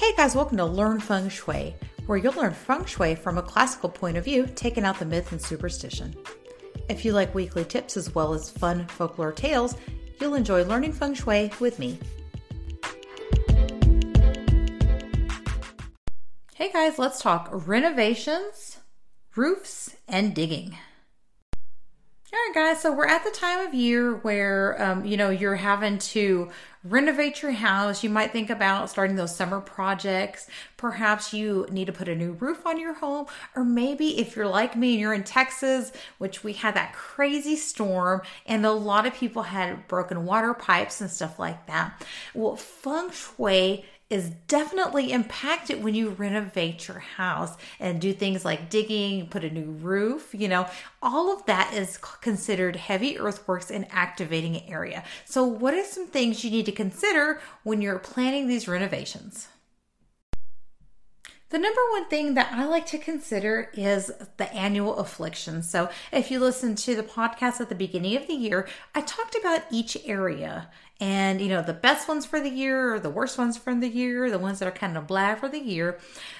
Hey guys, welcome to Learn Feng Shui, where you'll learn feng shui from a classical point of view, taking out the myth and superstition. If you like weekly tips as well as fun folklore tales, you'll enjoy learning feng shui with me. Hey guys, let's talk renovations, roofs, and digging. All right, guys. So we're at the time of year where, um, you know, you're having to renovate your house. You might think about starting those summer projects. Perhaps you need to put a new roof on your home, or maybe if you're like me and you're in Texas, which we had that crazy storm, and a lot of people had broken water pipes and stuff like that. Well, feng shui is definitely impacted when you renovate your house and do things like digging, put a new roof, you know, all of that is considered heavy earthworks and activating an area. So, what are some things you need to consider when you're planning these renovations? The number one thing that I like to consider is the annual affliction. So, if you listen to the podcast at the beginning of the year, I talked about each area and you know the best ones for the year or the worst ones from the year the ones that are kind of blah for the year.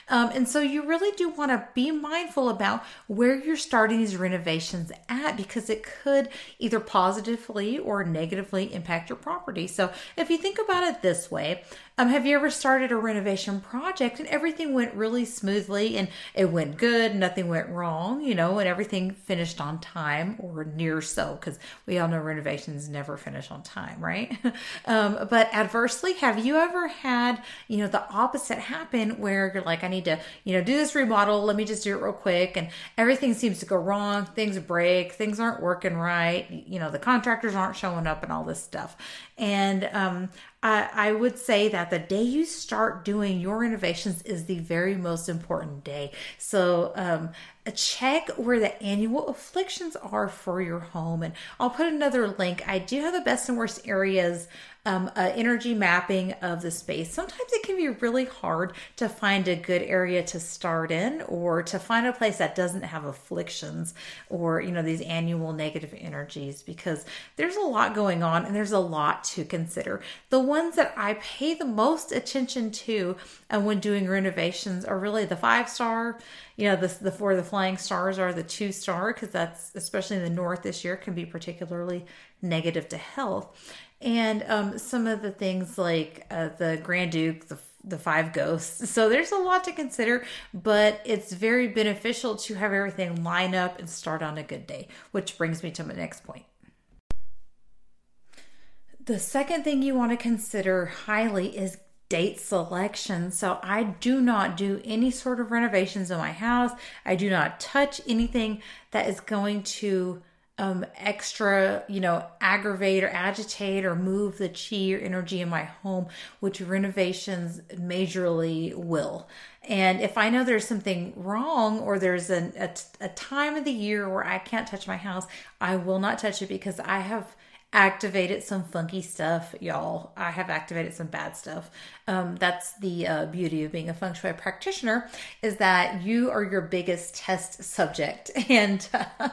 Um, and so you really do want to be mindful about where you're starting these renovations at because it could either positively or negatively impact your property. So if you think about it this way um, have you ever started a renovation project and everything went really smoothly and it went good nothing went wrong you know and everything finished on time or near so? Because we all know renovations never finish on time right um, but adversely, have you ever had, you know, the opposite happen where you're like, I need to, you know, do this remodel. Let me just do it real quick. And everything seems to go wrong. Things break. Things aren't working right. You know, the contractors aren't showing up and all this stuff. And um, I, I would say that the day you start doing your renovations is the very most important day. So, um, check where the annual afflictions are for your home. And I'll put another link. I do have the best and worst areas um, energy mapping of the space. Sometimes it can be really hard to find a good area to start in or to find a place that doesn't have afflictions or, you know, these annual negative energies because there's a lot going on and there's a lot to consider. The ones that I pay the most attention to uh, when doing renovations are really the five star you know the the four the flying stars are the two star because that's especially in the north this year can be particularly negative to health and um, some of the things like uh, the Grand Duke, the the five ghosts. So there's a lot to consider, but it's very beneficial to have everything line up and start on a good day, which brings me to my next point. The second thing you want to consider highly is date selection. So I do not do any sort of renovations in my house. I do not touch anything that is going to um, extra, you know, aggravate or agitate or move the chi or energy in my home, which renovations majorly will. And if I know there's something wrong or there's an, a, a time of the year where I can't touch my house, I will not touch it because I have activated some funky stuff, y'all. I have activated some bad stuff. Um, that's the uh, beauty of being a feng shui practitioner is that you are your biggest test subject. And uh,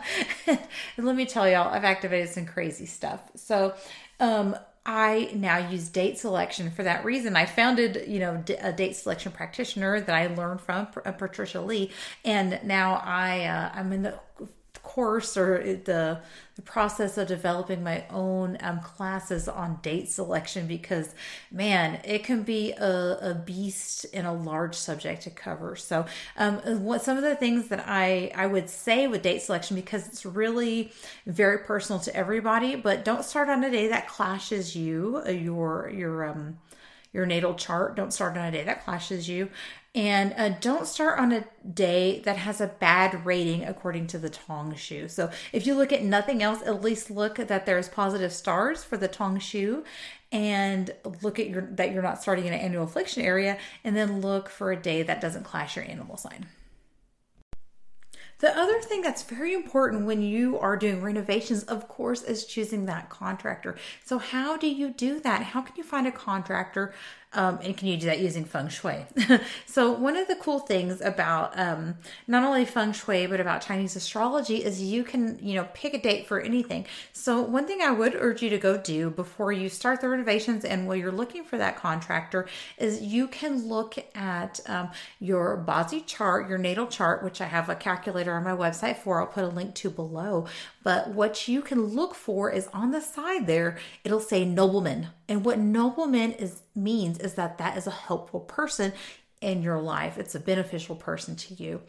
let me tell y'all, I've activated some crazy stuff. So, um, I now use date selection for that reason. I founded, you know, a date selection practitioner that I learned from uh, Patricia Lee, and now I uh, I'm in the course or the the process of developing my own um, classes on date selection because man it can be a, a beast and a large subject to cover. So um, what some of the things that i i would say with date selection because it's really very personal to everybody but don't start on a day that clashes you uh, your your um your natal chart. Don't start on a day that clashes you. And uh, don't start on a day that has a bad rating according to the Tong Shu. So if you look at nothing else, at least look that there's positive stars for the Tong Shu and look at your that you're not starting in an annual affliction area and then look for a day that doesn't clash your animal sign. The other thing that's very important when you are doing renovations, of course, is choosing that contractor. So, how do you do that? How can you find a contractor um, and can you do that using feng shui? so, one of the cool things about um, not only feng shui but about Chinese astrology is you can, you know, pick a date for anything. So, one thing I would urge you to go do before you start the renovations and while you're looking for that contractor is you can look at um, your Bazi chart, your natal chart, which I have a calculator on my website for. I'll put a link to below. But what you can look for is on the side there, it'll say nobleman. And what nobleman is means is that that is a helpful person in your life. It's a beneficial person to you.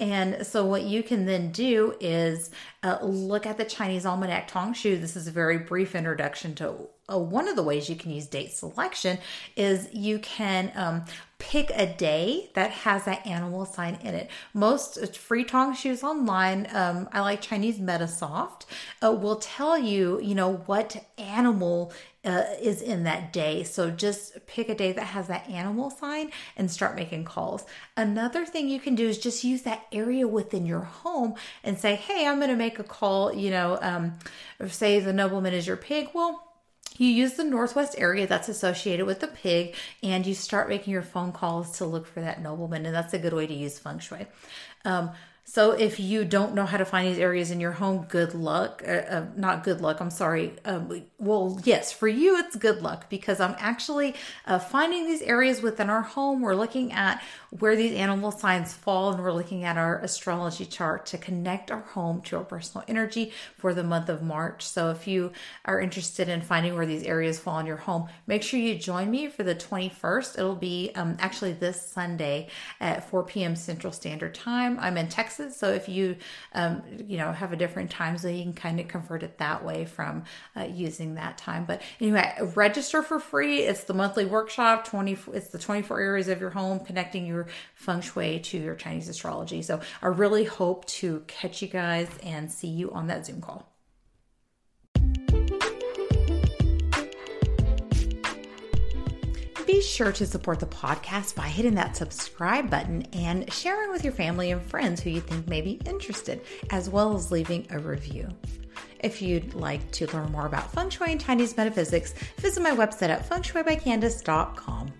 And so, what you can then do is uh, look at the Chinese Almanac Tongshu. This is a very brief introduction to uh, one of the ways you can use date selection is you can um, pick a day that has that animal sign in it. Most free Tong Shus online, um, I like Chinese Metasoft, uh, will tell you, you know, what animal uh, is in that day. So just pick a day that has that animal sign and start making calls. Another thing you can do is just use that area within your home and say, hey, I'm going to make a call, you know, um, say the nobleman is your pig. Well, you use the northwest area that's associated with the pig and you start making your phone calls to look for that nobleman and that's a good way to use feng shui. Um, so if you don't know how to find these areas in your home, good luck. Uh, uh, not good luck. I'm sorry. Um, well, yes, for you it's good luck because I'm actually uh, finding these areas within our home. We're looking at where these animal signs fall, and we're looking at our astrology chart to connect our home to our personal energy for the month of March. So if you are interested in finding where these areas fall in your home, make sure you join me for the 21st. It'll be um, actually this Sunday at 4 p.m. Central Standard Time. I'm in Texas. So if you, um, you know, have a different time zone, you can kind of convert it that way from uh, using that time. But anyway, register for free. It's the monthly workshop. Twenty. It's the twenty four areas of your home connecting your feng shui to your Chinese astrology. So I really hope to catch you guys and see you on that Zoom call. Be sure to support the podcast by hitting that subscribe button and sharing with your family and friends who you think may be interested, as well as leaving a review. If you'd like to learn more about feng shui and Chinese metaphysics, visit my website at fengshuibycandice.com.